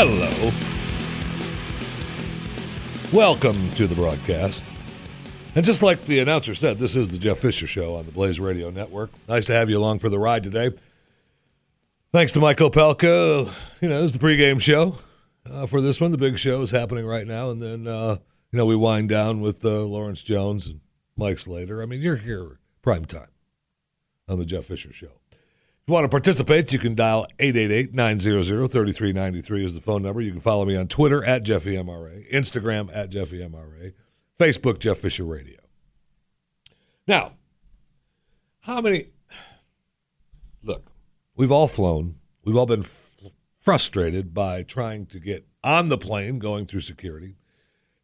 Hello. Welcome to the broadcast. And just like the announcer said, this is the Jeff Fisher Show on the Blaze Radio Network. Nice to have you along for the ride today. Thanks to Mike Opelka. You know, this is the pregame show uh, for this one. The big show is happening right now. And then, uh, you know, we wind down with uh, Lawrence Jones and Mike Slater. I mean, you're here prime time on the Jeff Fisher Show you want to participate, you can dial 888-900-3393 is the phone number. You can follow me on Twitter at JeffyMRA, Instagram at JeffyMRA, Facebook Jeff Fisher Radio. Now, how many Look, we've all flown. We've all been f- frustrated by trying to get on the plane going through security,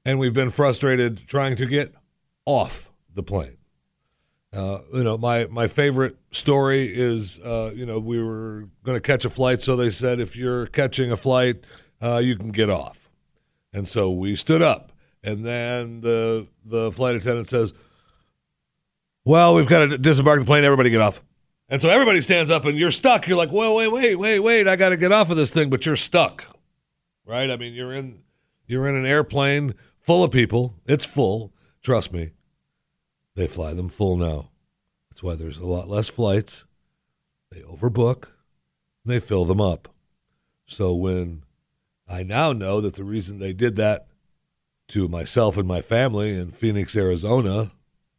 and we've been frustrated trying to get off the plane. Uh, you know, my, my favorite story is, uh, you know, we were going to catch a flight, so they said if you're catching a flight, uh, you can get off. And so we stood up, and then the the flight attendant says, "Well, we've got to disembark the plane. Everybody get off." And so everybody stands up, and you're stuck. You're like, "Well, wait, wait, wait, wait! I got to get off of this thing," but you're stuck, right? I mean, you're in you're in an airplane full of people. It's full. Trust me. They fly them full now. That's why there's a lot less flights. They overbook, they fill them up. So when I now know that the reason they did that to myself and my family in Phoenix, Arizona,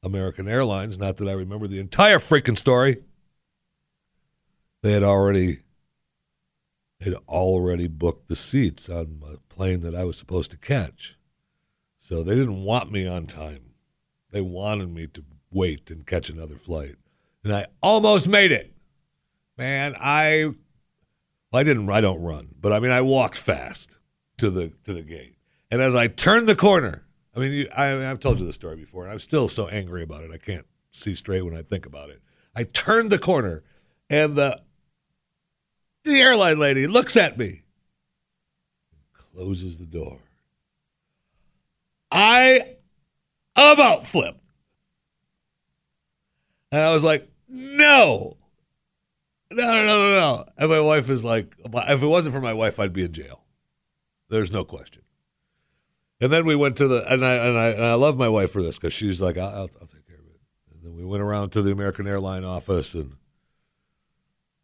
American Airlines, not that I remember the entire freaking story, they had already they'd already booked the seats on the plane that I was supposed to catch. So they didn't want me on time. They wanted me to wait and catch another flight. And I almost made it. Man, I well, I didn't I don't run, but I mean I walked fast to the to the gate. And as I turned the corner, I mean you, I, I've told you this story before, and I'm still so angry about it. I can't see straight when I think about it. I turned the corner, and the the airline lady looks at me, closes the door. I about Flip. And I was like, no. No, no, no, no, no. And my wife is like, if it wasn't for my wife, I'd be in jail. There's no question. And then we went to the, and I and I, and I love my wife for this because she's like, I'll, I'll, I'll take care of it. And then we went around to the American Airline office and,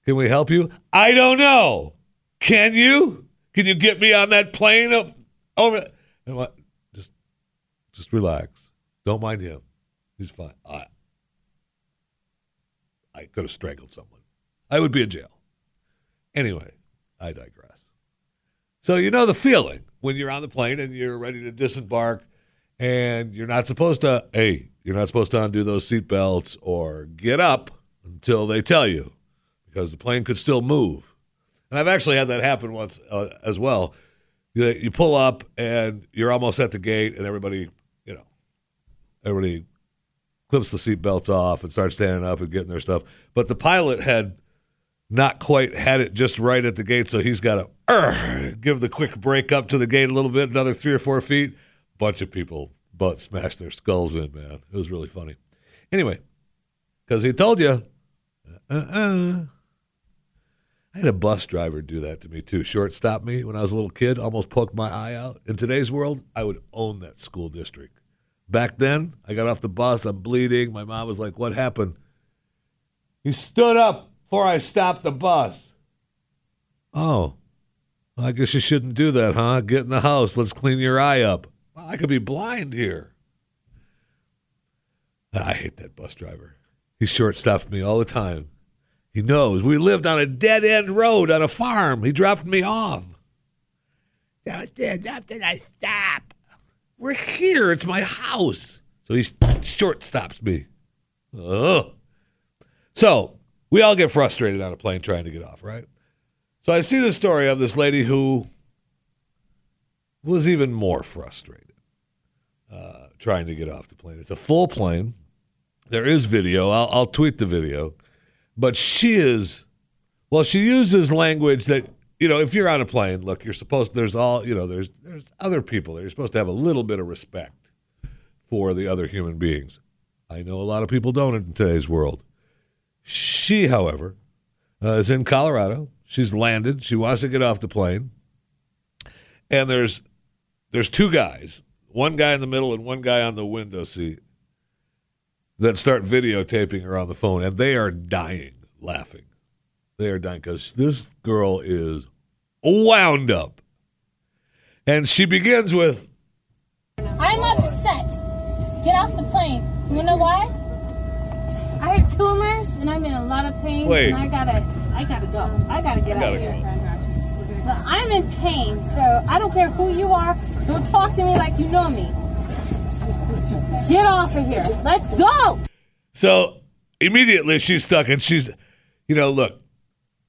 can we help you? I don't know. Can you? Can you get me on that plane up over? And what? Just, just relax. Don't mind him. He's fine. I, I could have strangled someone. I would be in jail. Anyway, I digress. So you know the feeling when you're on the plane and you're ready to disembark and you're not supposed to, hey, you're not supposed to undo those seatbelts or get up until they tell you because the plane could still move. And I've actually had that happen once uh, as well. You, you pull up and you're almost at the gate and everybody, everybody clips the seatbelts off and starts standing up and getting their stuff. But the pilot had not quite had it just right at the gate, so he's got to give the quick brake up to the gate a little bit, another three or four feet. Bunch of people butt smashed their skulls in, man. It was really funny. Anyway, because he told you, uh-uh. I had a bus driver do that to me too. Shortstop me when I was a little kid, almost poked my eye out. In today's world, I would own that school district. Back then, I got off the bus, I'm bleeding. My mom was like, What happened? He stood up before I stopped the bus. Oh, I guess you shouldn't do that, huh? Get in the house. Let's clean your eye up. I could be blind here. Ah, I hate that bus driver. He short stopped me all the time. He knows we lived on a dead end road on a farm. He dropped me off. Don't stop? We're here. It's my house. So he shortstops me. Ugh. So we all get frustrated on a plane trying to get off, right? So I see the story of this lady who was even more frustrated uh, trying to get off the plane. It's a full plane. There is video. I'll, I'll tweet the video. But she is, well, she uses language that, you know, if you're on a plane, look, you're supposed, there's all, you know, there's, there's other people there. You're supposed to have a little bit of respect for the other human beings. I know a lot of people don't in today's world. She, however, uh, is in Colorado. She's landed. She wants to get off the plane. And there's there's two guys, one guy in the middle and one guy on the window seat that start videotaping her on the phone, and they are dying laughing. They are dying because this girl is wound up. And she begins with, I'm upset. Get off the plane. You know why? I have tumors and I'm in a lot of pain. Wait. And I gotta, I gotta go. I gotta get Gotta out of here. But I'm in pain, so I don't care who you are. Don't talk to me like you know me. Get off of here. Let's go. So immediately she's stuck, and she's, you know, look,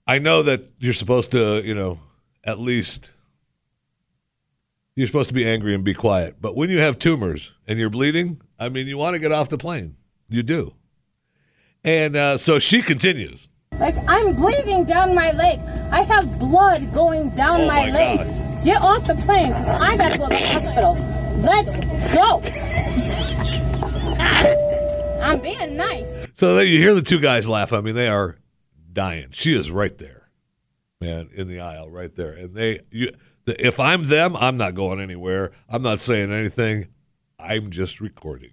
I know that you're supposed to, you know, at least you're supposed to be angry and be quiet. But when you have tumors and you're bleeding, I mean, you want to get off the plane. You do. And uh, so she continues. Like I'm bleeding down my leg. I have blood going down Oh my, my leg. God. Get off the plane because I gotta go to the hospital. Let's go. I'm being nice. So you hear the two guys laugh. I mean, they are dying. She is right there, man, in the aisle, right there. And they, you, the, if I'm them, I'm not going anywhere. I'm not saying anything. I'm just recording,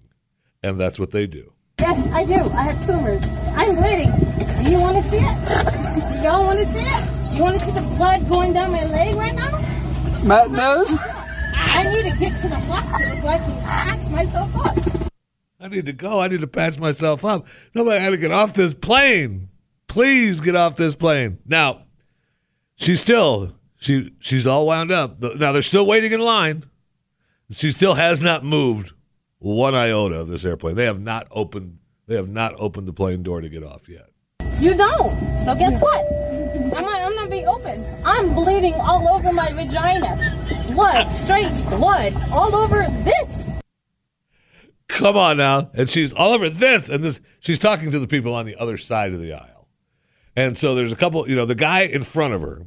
and that's what they do. Yes, I do. I have tumors. I'm bleeding. Do you want to see it? Do y'all want to see it? You want to see the blood going down my leg right now? Matt knows. I need to get to the hospital so I can patch myself up. I need to go. I need to patch myself up. Somebody had to get off this plane. Please get off this plane. Now, she's still she she's all wound up. Now they're still waiting in line. She still has not moved one iota of this airplane. They have not opened they have not opened the plane door to get off yet. You don't. So guess what? I'm not, I'm not being open. I'm bleeding all over my vagina. Blood, straight blood, all over this. Come on now. And she's all over this and this she's talking to the people on the other side of the aisle. And so there's a couple, you know, the guy in front of her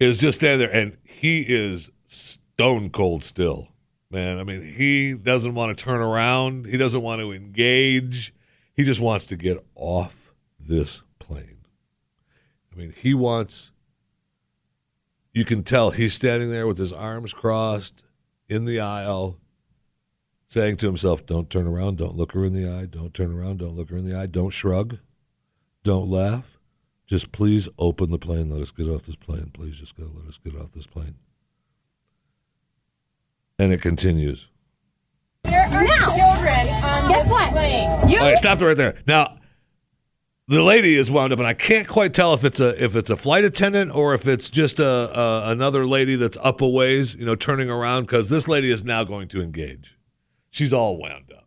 is just standing there and he is stone cold still. Man, I mean, he doesn't want to turn around. He doesn't want to engage. He just wants to get off this plane. I mean, he wants you can tell he's standing there with his arms crossed in the aisle saying to himself, Don't turn around, don't look her in the eye, don't turn around, don't look her in the eye, don't shrug, don't laugh. Just please open the plane, let us get off this plane. Please just go, let us get off this plane. And it continues. There are now, children on Guess what? You All right, stop it right there. Now, the lady is wound up, and I can't quite tell if it's a if it's a flight attendant or if it's just a, a another lady that's up a ways, you know, turning around because this lady is now going to engage. She's all wound up.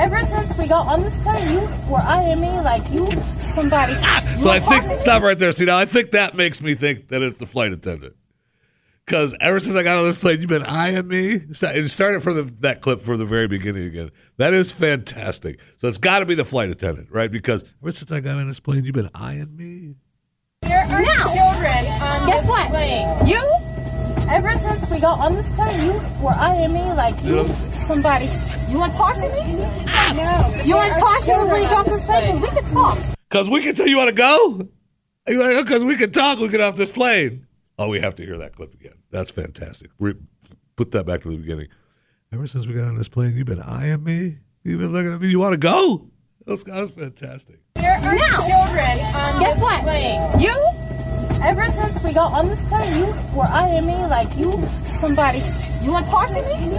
Ever since we got on this plane, you were eyeing me like you somebody. So I think stop right there. See now, I think that makes me think that it's the flight attendant. Because ever since I got on this plane, you've been eyeing me. Sta- It started from the, that clip from the very beginning again. That is fantastic. So it's got to be the flight attendant, right? Because ever since I got on this plane, you've been eyeing me. There are Now. children on Guess this what? plane. You, ever since we got on this plane, you were eyeing me like You know you what I'm somebody. You want to talk to me? No. You want to talk to me when children you got this plane? Oh, 'Cause we could talk. Because we can tell you want to go? Because we can talk, we get off this plane. Oh, we have to hear that clip again. That's fantastic. Re- put that back to the beginning. Ever since we got on this plane, you've been eyeing me. You've been looking at me. You want to go? That's, that's fantastic. There are Now. children on Guess this what? plane. You, ever since we got on this plane, you were eyeing me like you somebody. You want to talk to me?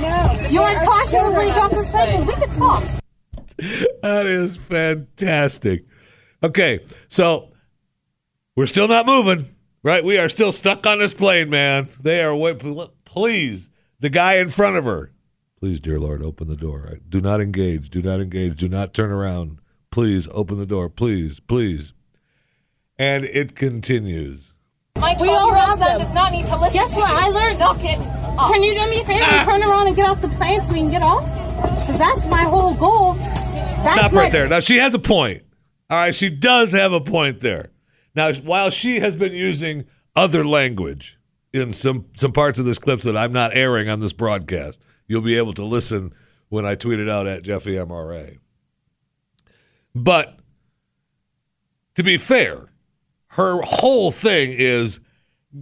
No. You want to talk to me when children you on got this plane? 'Cause we could talk. That is fantastic. Okay, so we're still not moving, right? We are still stuck on this plane, man. They are wait, please, the guy in front of her. Please, dear Lord, open the door. Do not engage. Do not engage. Do not turn around. Please open the door. Please, please. And it continues. My We all 12-year-old have them. does not need to listen Guess to what? you. I learned. Knock it off. Can you do me a favor Ah. and turn around and get off the plane so we can get off? Because that's my whole goal. That's Stop my, right there. Now she has a point. All right, she does have a point there. Now, while she has been using other language in some some parts of this clip that I'm not airing on this broadcast, you'll be able to listen when I tweet it out at Jeffy MRA. But to be fair, her whole thing is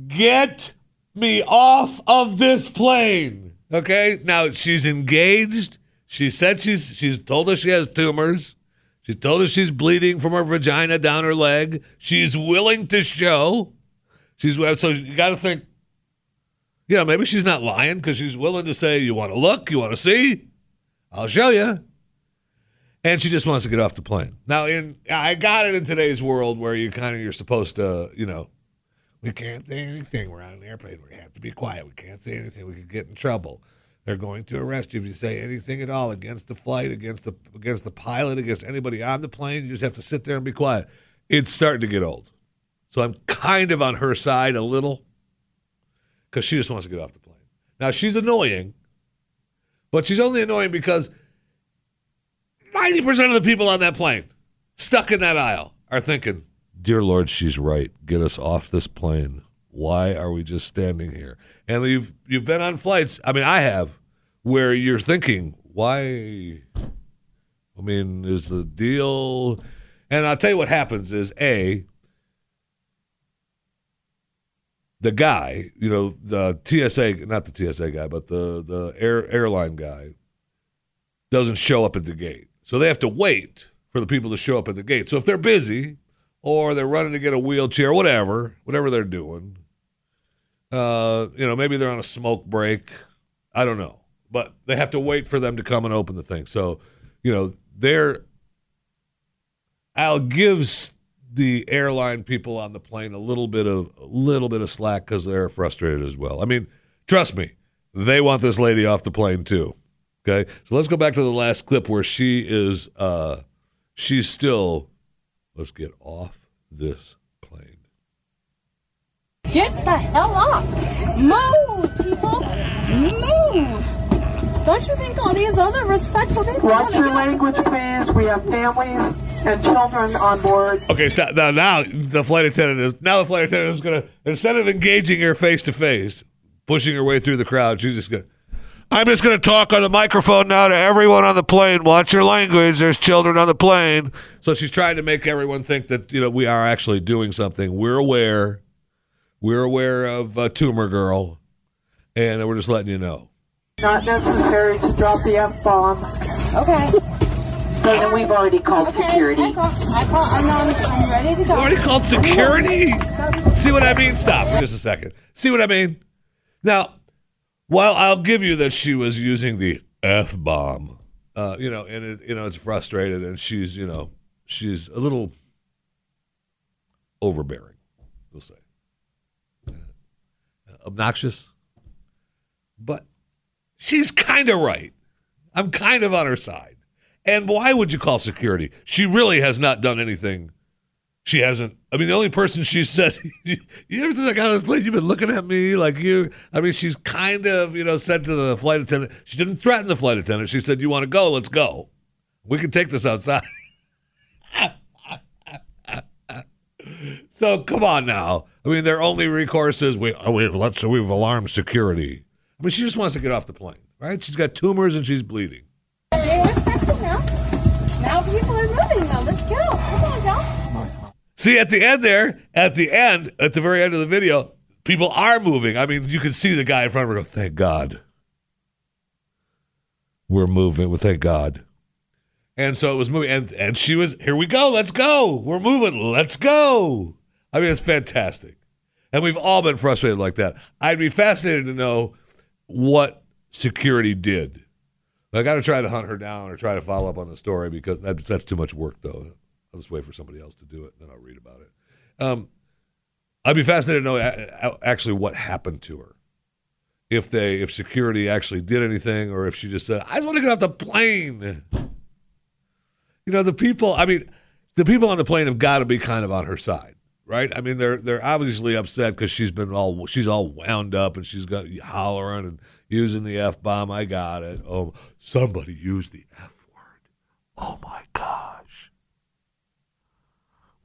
get me off of this plane. Okay? Now she's engaged. She said she's she's told us she has tumors. She told us she's bleeding from her vagina down her leg. She's willing to show. She's so you got to think. You know, maybe she's not lying because she's willing to say, "You want to look? You want to see? I'll show you." And she just wants to get off the plane. Now, in I got it in today's world where you kind of you're supposed to, you know, we can't say anything. We're on an airplane. We have to be quiet. We can't say anything. We could get in trouble. They're going to arrest you if you say anything at all against the flight, against the against the pilot, against anybody on the plane. You just have to sit there and be quiet. It's starting to get old, so I'm kind of on her side a little because she just wants to get off the plane. Now she's annoying, but she's only annoying because ninety percent of the people on that plane stuck in that aisle are thinking, "Dear Lord, she's right. Get us off this plane. Why are we just standing here?" And you've you've been on flights. I mean, I have, where you're thinking, "Why?" I mean, is the deal? And I'll tell you what happens is a the guy, you know, the TSA, not the TSA guy, but the the air airline guy doesn't show up at the gate. So they have to wait for the people to show up at the gate. So if they're busy or they're running to get a wheelchair, whatever, whatever they're doing, uh, you know, maybe they're on a smoke break. I don't know. But they have to wait for them to come and open the thing. So, you know, they're Al gives the airline people on the plane a little bit of a little bit of slack because they're frustrated as well. I mean, trust me, they want this lady off the plane too. Okay, so let's go back to the last clip where she is. Uh, she's still. Let's get off this plane. Get the hell off. Move, people. Move. Don't you think all these other respectful people Watch your get off the language, please. We have families and children on board. Okay, stop. Now, now the flight attendant is now the flight attendant is going to instead of engaging her face to face, pushing her way through the crowd, she's just going. to I'm just going to talk on the microphone now to everyone on the plane. Watch your language. There's children on the plane. So she's trying to make everyone think that you know we are actually doing something. We're aware. We're aware of uh, Tumor Girl, and we're just letting you know. Not necessary to drop the F bomb. Okay. But we've already called Okay. security. I call, I call, I'm, I'm ready to go. Already called security. See what I mean? Stop for just a second. See what I mean? Now, while I'll give you that she was using the f bomb, uh, you know, and it, you know it's frustrated, and she's you know she's a little overbearing, we'll say, Uh, obnoxious, but she's kind of right. I'm kind of on her side. And why would you call security? She really has not done anything She hasn't. I mean, the only person she said, "You ever since I got on this plane, you've been looking at me like you." I mean, she's kind of, you know, said to the flight attendant. She didn't threaten the flight attendant. She said, "You want to go? Let's go. We can take this outside." so come on now. I mean, their only recourse is we. Oh, we let's. We've alarmed security. I mean, she just wants to get off the plane, right? She's got tumors and she's bleeding. See, at the end there, at the end, at the very end of the video, people are moving. I mean, you can see the guy in front of her go, thank God. We're moving. Well, thank God. And so it was moving. And, and she was, here we go. Let's go. We're moving. Let's go. I mean, it's fantastic. And we've all been frustrated like that. I'd be fascinated to know what security did. I got to try to hunt her down or try to follow up on the story because that, that's too much work, though. I'll just wait for somebody else to do it, then I'll read about it. Um, I'd be fascinated to know actually what happened to her. If they, if security actually did anything, or if she just said, "I just want to get off the plane." You know, the people. I mean, the people on the plane have got to be kind of on her side, right? I mean, they're they're obviously upset because she's been all she's all wound up and she's got hollering and using the f bomb. I got it. Oh, somebody used the f word. Oh my gosh.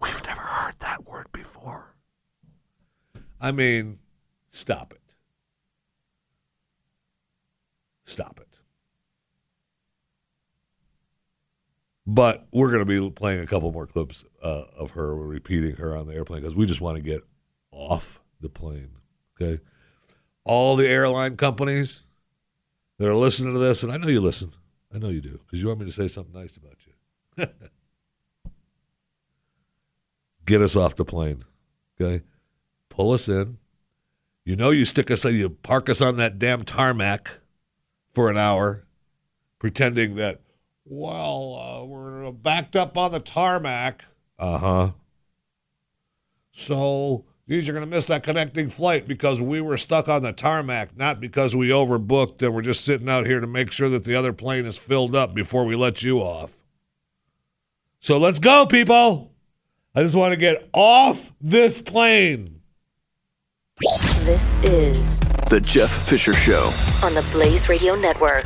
We've never heard that word before. I mean, stop it. Stop it. But we're going to be playing a couple more clips uh, of her repeating her on the airplane because we just want to get off the plane. Okay. All the airline companies that are listening to this, and I know you listen. I know you do because you want me to say something nice about you. get us off the plane. Okay. Pull us in. You know, you stick us, you park us on that damn tarmac for an hour, pretending that, well, uh, we're backed up on the tarmac. Uh huh. So these are going to miss that connecting flight because we were stuck on the tarmac, not because we overbooked and we're just sitting out here to make sure that the other plane is filled up before we let you off. So let's go, people. I just want to get off this plane. This is The Jeff Fisher Show. on the Blaze Radio Network.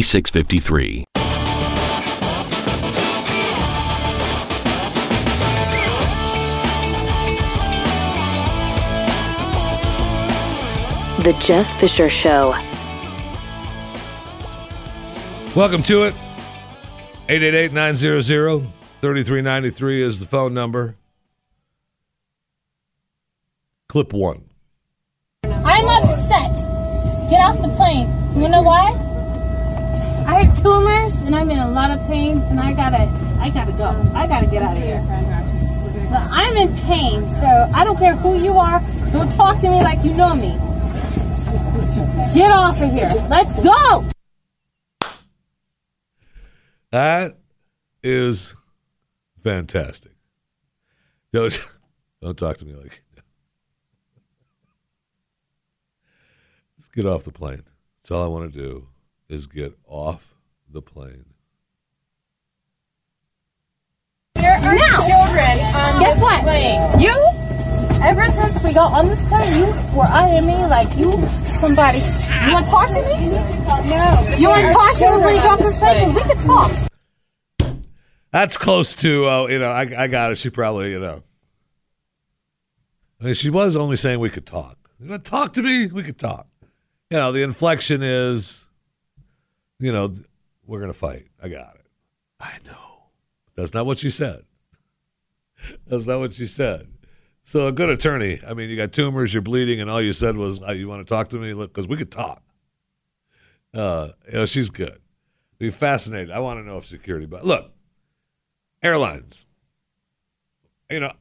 The Jeff Fisher Show. Welcome to it. 888 900 3393 is the phone number. Clip one. I'm upset. Get off the plane. You know why? Tumors and I'm in a lot of pain and I gotta I gotta go. I gotta get out of here. But I'm in pain, so I don't care who you are. Don't talk to me like you know me. Get off of here. Let's go. That is fantastic. Don't, don't talk to me like Let's get off the plane. That's all I want to do is get off the plane. There are children on Guess what? You Ever since we got on this plane, you were eyeing me like you somebody. You want to talk to me? No. You want to talk to me when you got on this plane? 'Cause we could talk. That's close to, uh, you know, I, I got it. She probably, you know. I mean, she was only saying we could talk. You want to talk to me? We could talk. You know, the inflection is, you know, th- we're going to fight. I got it. I know. That's not what she said. That's not what she said. So a good attorney. I mean, you got tumors, you're bleeding, and all you said was, uh, "You want to talk to me?" Because we could talk. Uh, you know, she's good. Be fascinated. I want to know if security. But look, airlines. You know,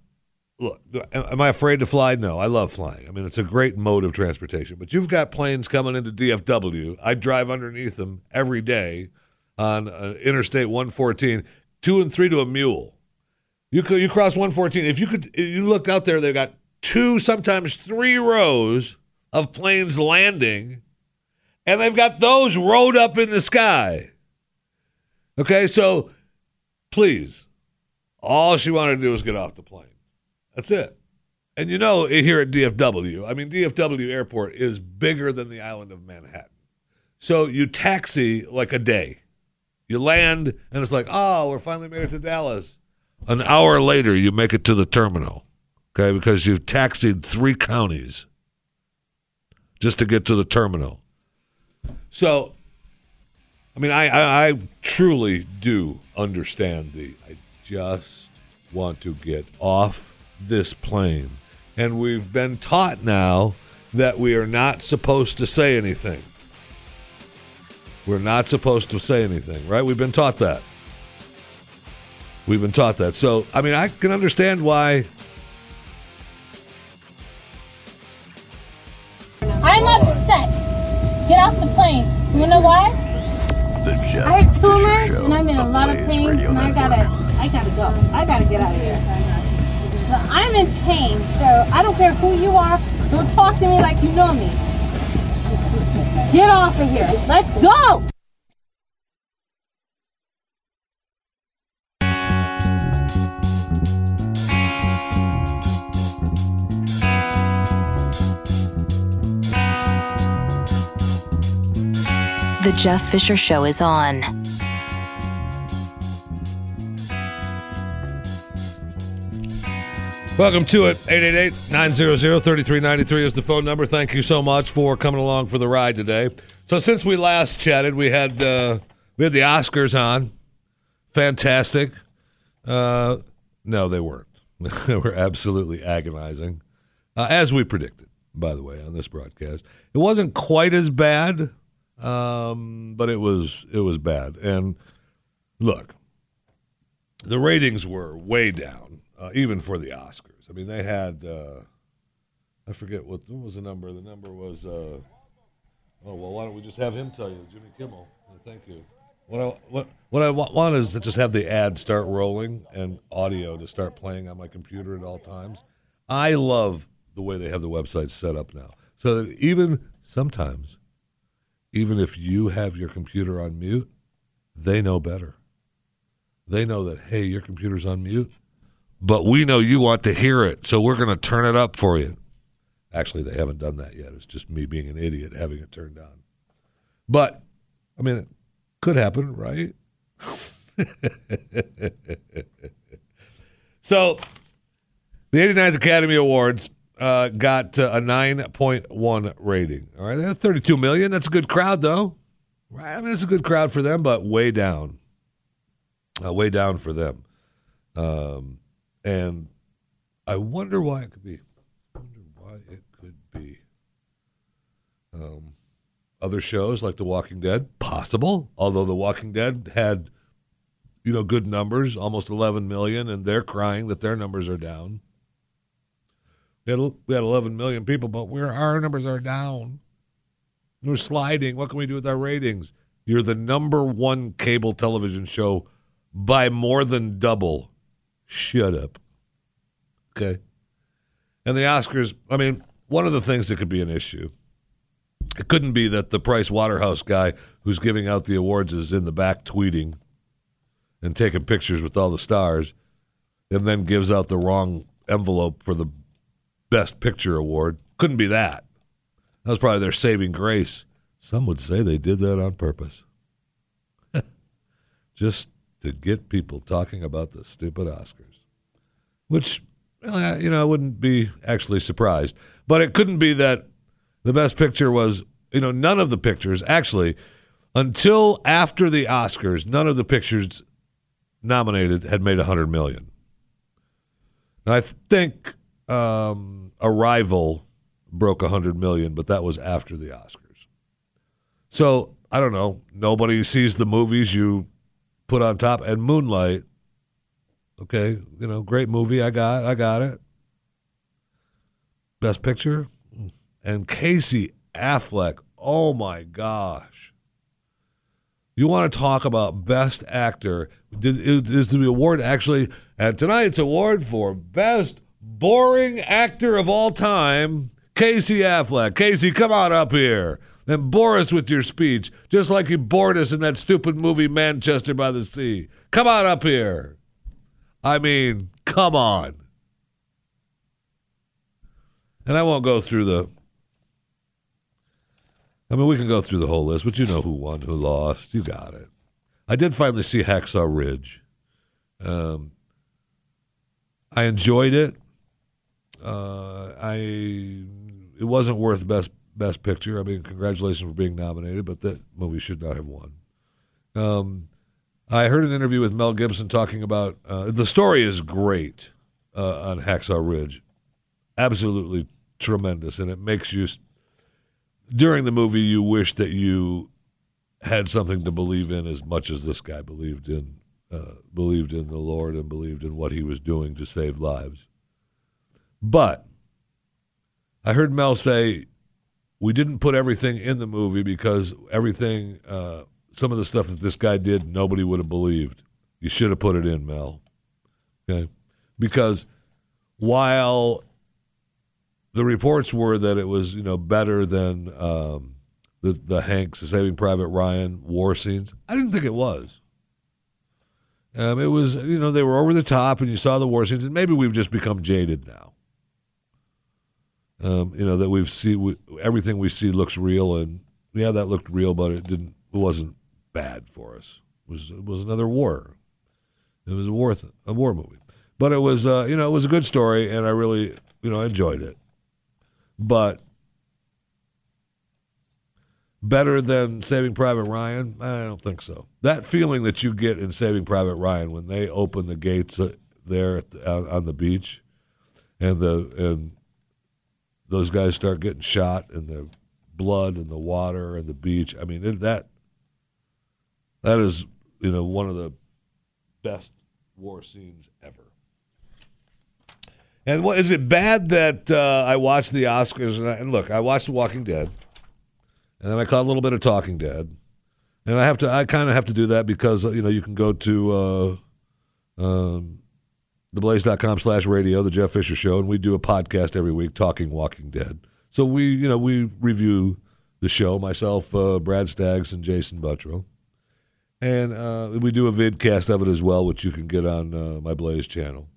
look, am I afraid to fly? No, I love flying. I mean, it's a great mode of transportation. But you've got planes coming into DFW. I drive underneath them every day on uh, Interstate 114, two and three to a mule. You could you cross 114. If you could, if you look out there, they've got two, sometimes three rows of planes landing, and they've got those rode up in the sky. Okay, so please, all she wanted to do was get off the plane. That's it. And you know, here at DFW, I mean, DFW Airport is bigger than the island of Manhattan. So you taxi like a day. You land, and it's like, oh, we're finally made it to Dallas. An hour later, you make it to the terminal, okay, because you've taxied three counties just to get to the terminal. So, I mean, I, I, I truly do understand the. I just want to get off this plane. And we've been taught now that we are not supposed to say anything. We're not supposed to say anything, right? We've been taught that. We've been taught that. So, I mean, I can understand why. I'm upset. Get off the plane. You know why? The Jeff I have Fisher tumors Show and I'm in a lot of pain and I gotta, I gotta go. I gotta get out of here. I'm in pain, so I don't care who you are. Don't talk to me like you know me. Get off of here. Let's go. The Jeff Fisher Show is on. Welcome to it. 888-900-3393 is the phone number. Thank you so much for coming along for the ride today. So since we last chatted, we had uh, we had the Oscars on. Fantastic. Uh, no, they weren't. they were absolutely agonizing, uh, as we predicted. By the way, on this broadcast, it wasn't quite as bad, um, but it was it was bad. And look, the ratings were way down, uh, even for the Oscars. I mean, they had uh, I forget what what was the number. The number was uh, oh well. Why don't we just have him tell you, Jimmy Kimmel? Uh, Thank you. What I what what I want is to just have the ad start rolling and audio to start playing on my computer at all times. I love the way they have the website set up now, so that even sometimes, even if you have your computer on mute, they know better they know that hey your computer's on mute but we know you want to hear it so we're going to turn it up for you. Actually they haven't done that yet. It's just me being an idiot having it turned on but i mean it could happen right? So the 89th academy awards uh, got uh, a 9.1 rating. All right that's 32 million. That's a good crowd though. Right i mean it's a good crowd for them but way down. Uh, way down for them. Um, and I wonder why it could be. I wonder why it could be. Um, other shows like The Walking Dead, possible. Although The Walking Dead had, you know, good numbers, almost 11 million, and they're crying that their numbers are down. We had, we had 11 million people, but we're, our numbers are down. We're sliding. What can we do with our ratings? You're the number one cable television show by more than double. Shut up. Okay. And the Oscars, I mean, one of the things that could be an issue, it couldn't be that the Price Waterhouse guy who's giving out the awards is in the back tweeting and taking pictures with all the stars and then gives out the wrong envelope for the Best Picture award. Couldn't be that. That was probably their saving grace. Some would say they did that on purpose. Just to get people talking about the stupid Oscars. Which, well, you know, I wouldn't be actually surprised. But it couldn't be that the best picture was, you know, none of the pictures, actually, until after the Oscars, none of the pictures nominated had made a 100 million. Now, I think um, Arrival broke a 100 million, but that was after the Oscars. So, I don't know. Nobody sees the movies you put on top. And Moonlight, okay, you know, great movie. I got, I got it. Best Picture, and Casey Affleck. Oh my gosh! You want to talk about Best Actor? Did, is the award actually at tonight's award for Best Boring Actor of All Time? Casey Affleck. Casey, come on up here and bore us with your speech, just like you bored us in that stupid movie Manchester by the Sea. Come on up here. I mean, come on. And I won't go through the. I mean, we can go through the whole list, but you know who won, who lost. You got it. I did finally see Hacksaw Ridge. Um, I enjoyed it. Uh, I it wasn't worth best best picture. I mean, congratulations for being nominated, but that movie should not have won. Um, I heard an interview with Mel Gibson talking about uh, the story is great uh, on Hacksaw Ridge, absolutely tremendous, and it makes you during the movie you wish that you had something to believe in as much as this guy believed in uh, believed in the Lord and believed in what he was doing to save lives. But I heard Mel say we didn't put everything in the movie because everything, uh, some of the stuff that this guy did, nobody would have believed. You should have put it in, Mel. Okay, because while the reports were that it was you know better than um, the the Hanks, the Saving Private Ryan war scenes. I didn't think it was. Um, it was you know they were over the top, and you saw the war scenes, and maybe we've just become jaded now. Um, you know that we've see we, everything we see looks real, and yeah, that looked real, but it didn't. It wasn't bad for us. It was it was another war. It was a war th- a war movie, but it was uh, you know it was a good story, and I really you know enjoyed it. But better than Saving Private Ryan? I don't think so. That feeling that you get in Saving Private Ryan when they open the gates uh, there the, on the beach, and the and those guys start getting shot, and the blood and the water and the beach. I mean that that is you know one of the best war scenes ever. And what is it bad that uh, I watched the Oscars and, I, and look, I watched The Walking Dead, and then I caught a little bit of Talking Dead, and I have to, I kind of have to do that because you know you can go to uh, um, theblaze.com slash radio, the Jeff Fisher Show, and we do a podcast every week talking Walking Dead. So we, you know, we review the show, myself, uh, Brad Staggs, and Jason Buttrill. And uh, we do a vidcast of it as well, which you can get on uh, my Blaze channel.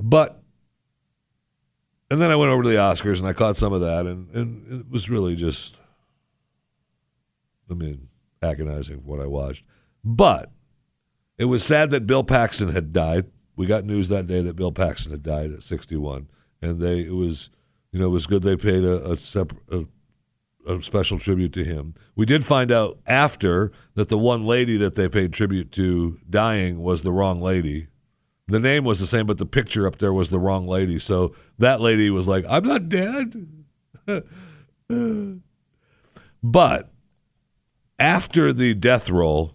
But and then I went over to the Oscars and I caught some of that, and, and it was really just, I mean, agonizing what I watched. But it was sad that Bill Paxton had died. We got news that day that Bill Paxton had died at 61, and they it was, you know, it was good they paid a, a separate. A, a special tribute to him. We did find out after that the one lady that they paid tribute to dying was the wrong lady the name was the same, but the picture up there was the wrong lady. So that lady was like, I'm not dead. but after the death roll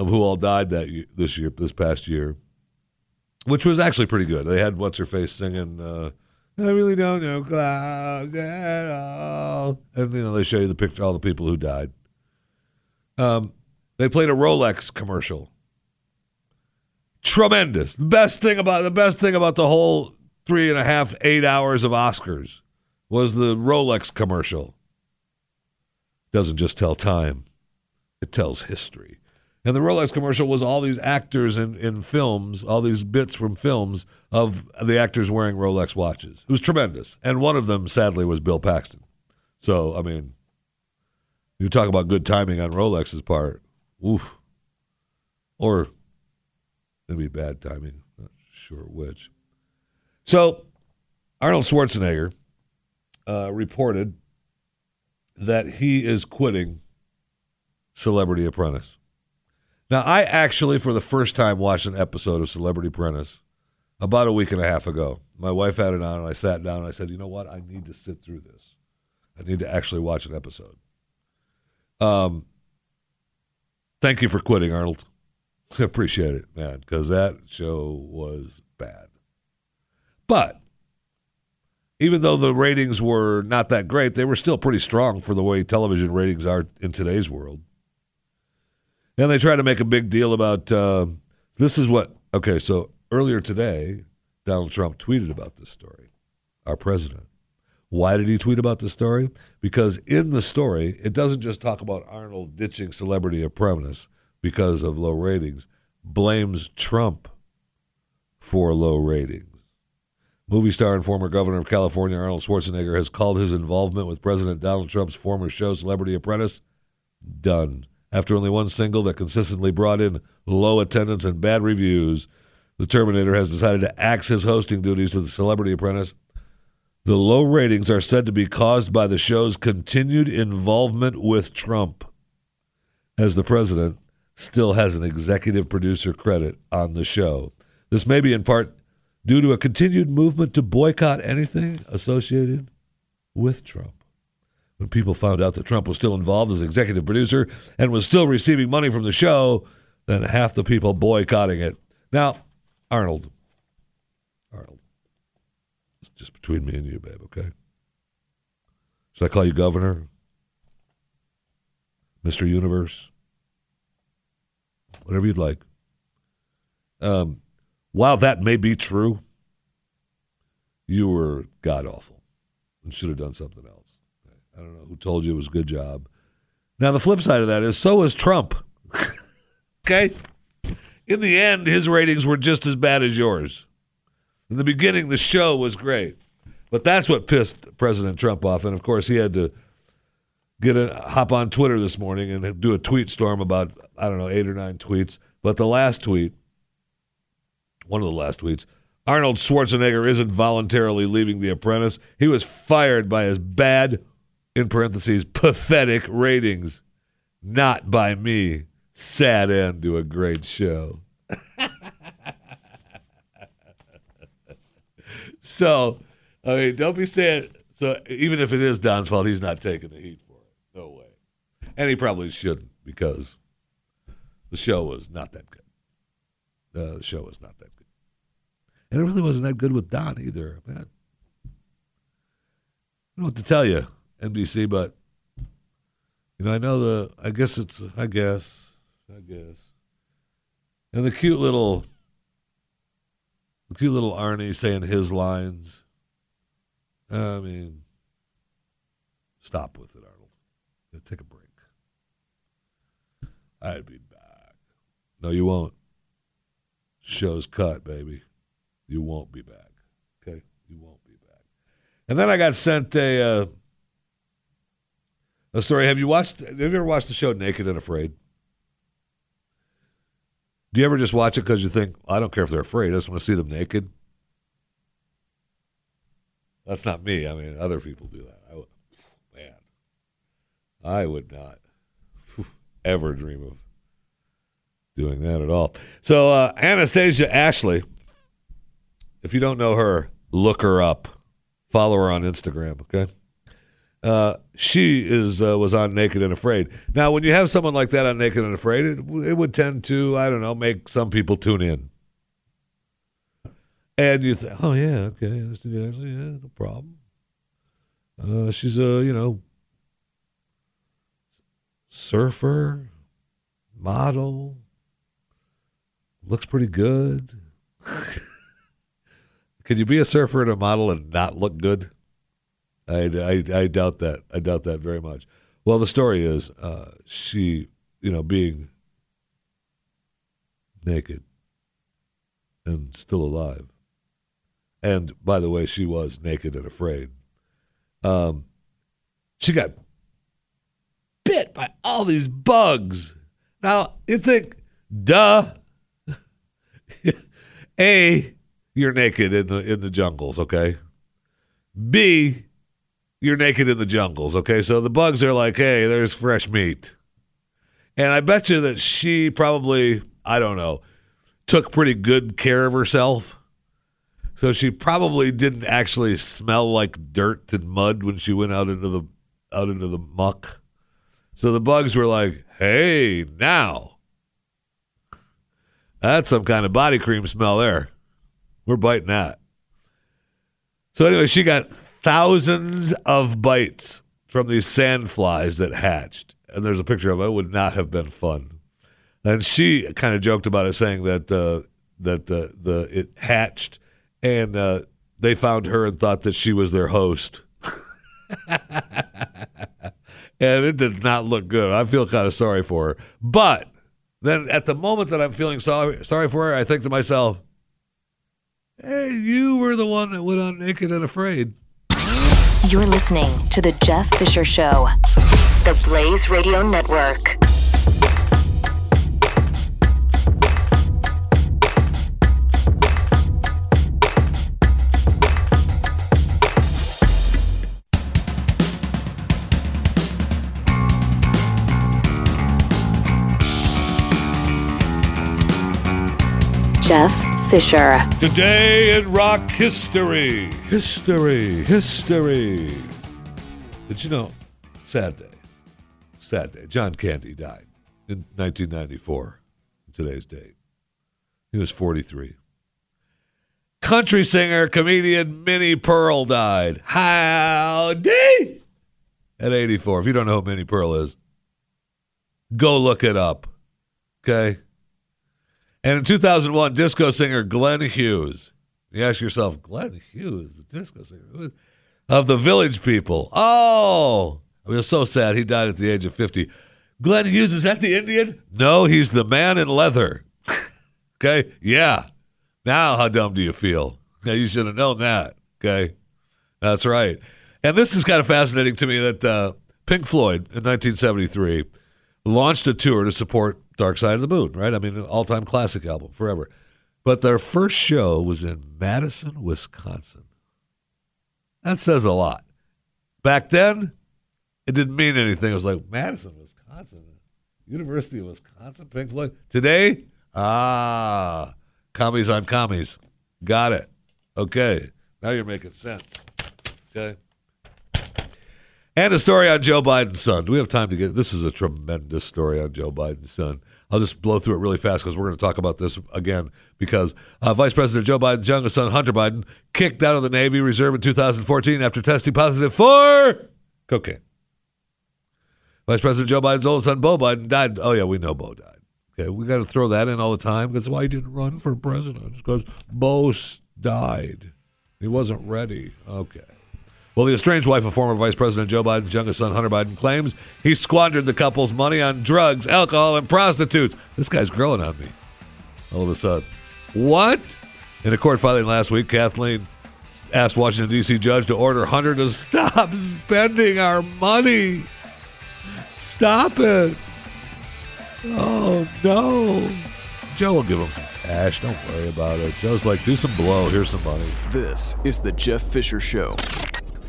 of who all died that this year, this past year, which was actually pretty good. They had what's her face singing. Uh, I really don't know clouds at all, and you know they show you the picture, all the people who died. Um, they played a Rolex commercial tremendous. The best thing about the best thing about the whole three and a half, eight hours of Oscars was the Rolex commercial. Doesn't just tell time; it tells history. And the Rolex commercial was all these actors in, in films, all these bits from films of the actors wearing Rolex watches. It was tremendous. And one of them, sadly, was Bill Paxton. So, I mean, you talk about good timing on Rolex's part. Oof. Or maybe bad timing. Not sure which. So, Arnold Schwarzenegger uh, reported that he is quitting Celebrity Apprentice. Now, I actually, for the first time, watched an episode of Celebrity Apprentice about a week and a half ago. My wife had it on, and I sat down and I said, you know what? I need to sit through this. I need to actually watch an episode. Um, thank you for quitting, Arnold. I appreciate it, man, because that show was bad. But even though the ratings were not that great, they were still pretty strong for the way television ratings are in today's world. And they try to make a big deal about uh, this is what, okay, so earlier today, Donald Trump tweeted about this story, our president. Why did he tweet about this story? Because in the story, it doesn't just talk about Arnold ditching Celebrity Apprentice because of low ratings, blames Trump for low ratings. Movie star and former governor of California, Arnold Schwarzenegger, has called his involvement with President Donald Trump's former show, Celebrity Apprentice, done. After only one single that consistently brought in low attendance and bad reviews, the Terminator has decided to axe his hosting duties to the Celebrity Apprentice. The low ratings are said to be caused by the show's continued involvement with Trump, as the president still has an executive producer credit on the show. This may be in part due to a continued movement to boycott anything associated with Trump. When people found out that Trump was still involved as executive producer and was still receiving money from the show, then half the people boycotting it. Now, Arnold, Arnold, it's just between me and you, babe, okay? Should I call you governor? Mr. Universe? Whatever you'd like. Um, while that may be true, you were god awful and should have done something else. I don't know who told you it was a good job. Now, the flip side of that is so was Trump. okay? In the end, his ratings were just as bad as yours. In the beginning, the show was great. But that's what pissed President Trump off. And of course, he had to get a hop on Twitter this morning and do a tweet storm about, I don't know, eight or nine tweets. But the last tweet, one of the last tweets, Arnold Schwarzenegger isn't voluntarily leaving The Apprentice. He was fired by his bad, in parentheses, pathetic ratings. Not by me. Sad end to a great show. so, I mean, don't be saying, so even if it is Don's fault, he's not taking the heat for it. No way. And he probably shouldn't because the show was not that good. Uh, the show was not that good. And it really wasn't that good with Don either. I don't know what to tell you, NBC, but you know, I know the. I guess it's. I guess. I guess. And the cute little. The cute little Arnie saying his lines. I mean, stop with it, Arnold. Take a break. I'd be back. No, you won't. Show's cut, baby. You won't be back. Okay? You won't be back. And then I got sent a uh, a story. Have you watched have you ever watched the show Naked and Afraid? Do you ever just watch it because you think, I don't care if they're afraid, I just want to see them naked? That's not me. I mean, other people do that. I, would- man, I would not ever dream of doing that at all. So, uh, Anastasia Ashley, if you don't know her, look her up. Follow her on Instagram, okay? Uh, she is uh, was on Naked and Afraid. Now, when you have someone like that on Naked and Afraid, it, it would tend to, I don't know, make some people tune in. And you think, oh yeah, okay, yeah, no problem. Uh, she's a you know surfer, model, looks pretty good. Can you be a surfer and a model and not look good? I, I, I doubt that. I doubt that very much. Well, the story is uh, she, you know, being naked and still alive. And by the way, she was naked and afraid. Um, she got bit by all these bugs. Now, you think, duh. A, you're naked in the in the jungles, okay? B, you're naked in the jungles, okay? So the bugs are like, hey, there's fresh meat. And I bet you that she probably, I don't know, took pretty good care of herself. So she probably didn't actually smell like dirt and mud when she went out into the out into the muck. So the bugs were like, "Hey, now. That's some kind of body cream smell there. We're biting that." So anyway, she got thousands of bites from these sand flies that hatched. And there's a picture of it. It would not have been fun. And she kind of joked about it, saying that uh, that uh, the it hatched, and uh, they found her and thought that she was their host. and it did not look good. I feel kind of sorry for her. But then at the moment that I'm feeling sorry sorry for her, I think to myself, "Hey, you were the one that went on naked and afraid." You're listening to The Jeff Fisher Show, the Blaze Radio Network. Jeff Fisher. Today in rock history. History. History. Did you know? Sad day. Sad day. John Candy died in 1994, today's date. He was 43. Country singer, comedian Minnie Pearl died. Howdy! At 84. If you don't know who Minnie Pearl is, go look it up. Okay? And in 2001, disco singer Glenn Hughes. You ask yourself, Glenn Hughes, the disco singer of the Village People. Oh, I was so sad. He died at the age of 50. Glenn Hughes, is that the Indian? No, he's the man in leather. okay? Yeah. Now, how dumb do you feel? Now, you should have known that. Okay? That's right. And this is kind of fascinating to me that uh, Pink Floyd in 1973 launched a tour to support Dark Side of the Moon, right? I mean, an all time classic album forever. But their first show was in Madison, Wisconsin. That says a lot. Back then, it didn't mean anything. It was like Madison, Wisconsin, University of Wisconsin, Pink Floyd. Today, ah, commies on commies. Got it. Okay. Now you're making sense. Okay. And a story on Joe Biden's son. Do we have time to get this? Is a tremendous story on Joe Biden's son. I'll just blow through it really fast because we're going to talk about this again. Because uh, Vice President Joe Biden's youngest son, Hunter Biden, kicked out of the Navy Reserve in 2014 after testing positive for cocaine. Vice President Joe Biden's oldest son, Bo Biden, died. Oh, yeah, we know Bo died. Okay, we got to throw that in all the time. That's why he didn't run for president. because Bo died. He wasn't ready. Okay. Well, the estranged wife of former Vice President Joe Biden's youngest son, Hunter Biden, claims he squandered the couple's money on drugs, alcohol, and prostitutes. This guy's growing on me all of a sudden. What? In a court filing last week, Kathleen asked Washington, D.C. judge to order Hunter to stop spending our money. Stop it. Oh, no. Joe will give him some cash. Don't worry about it. Joe's like, do some blow. Here's some money. This is the Jeff Fisher Show,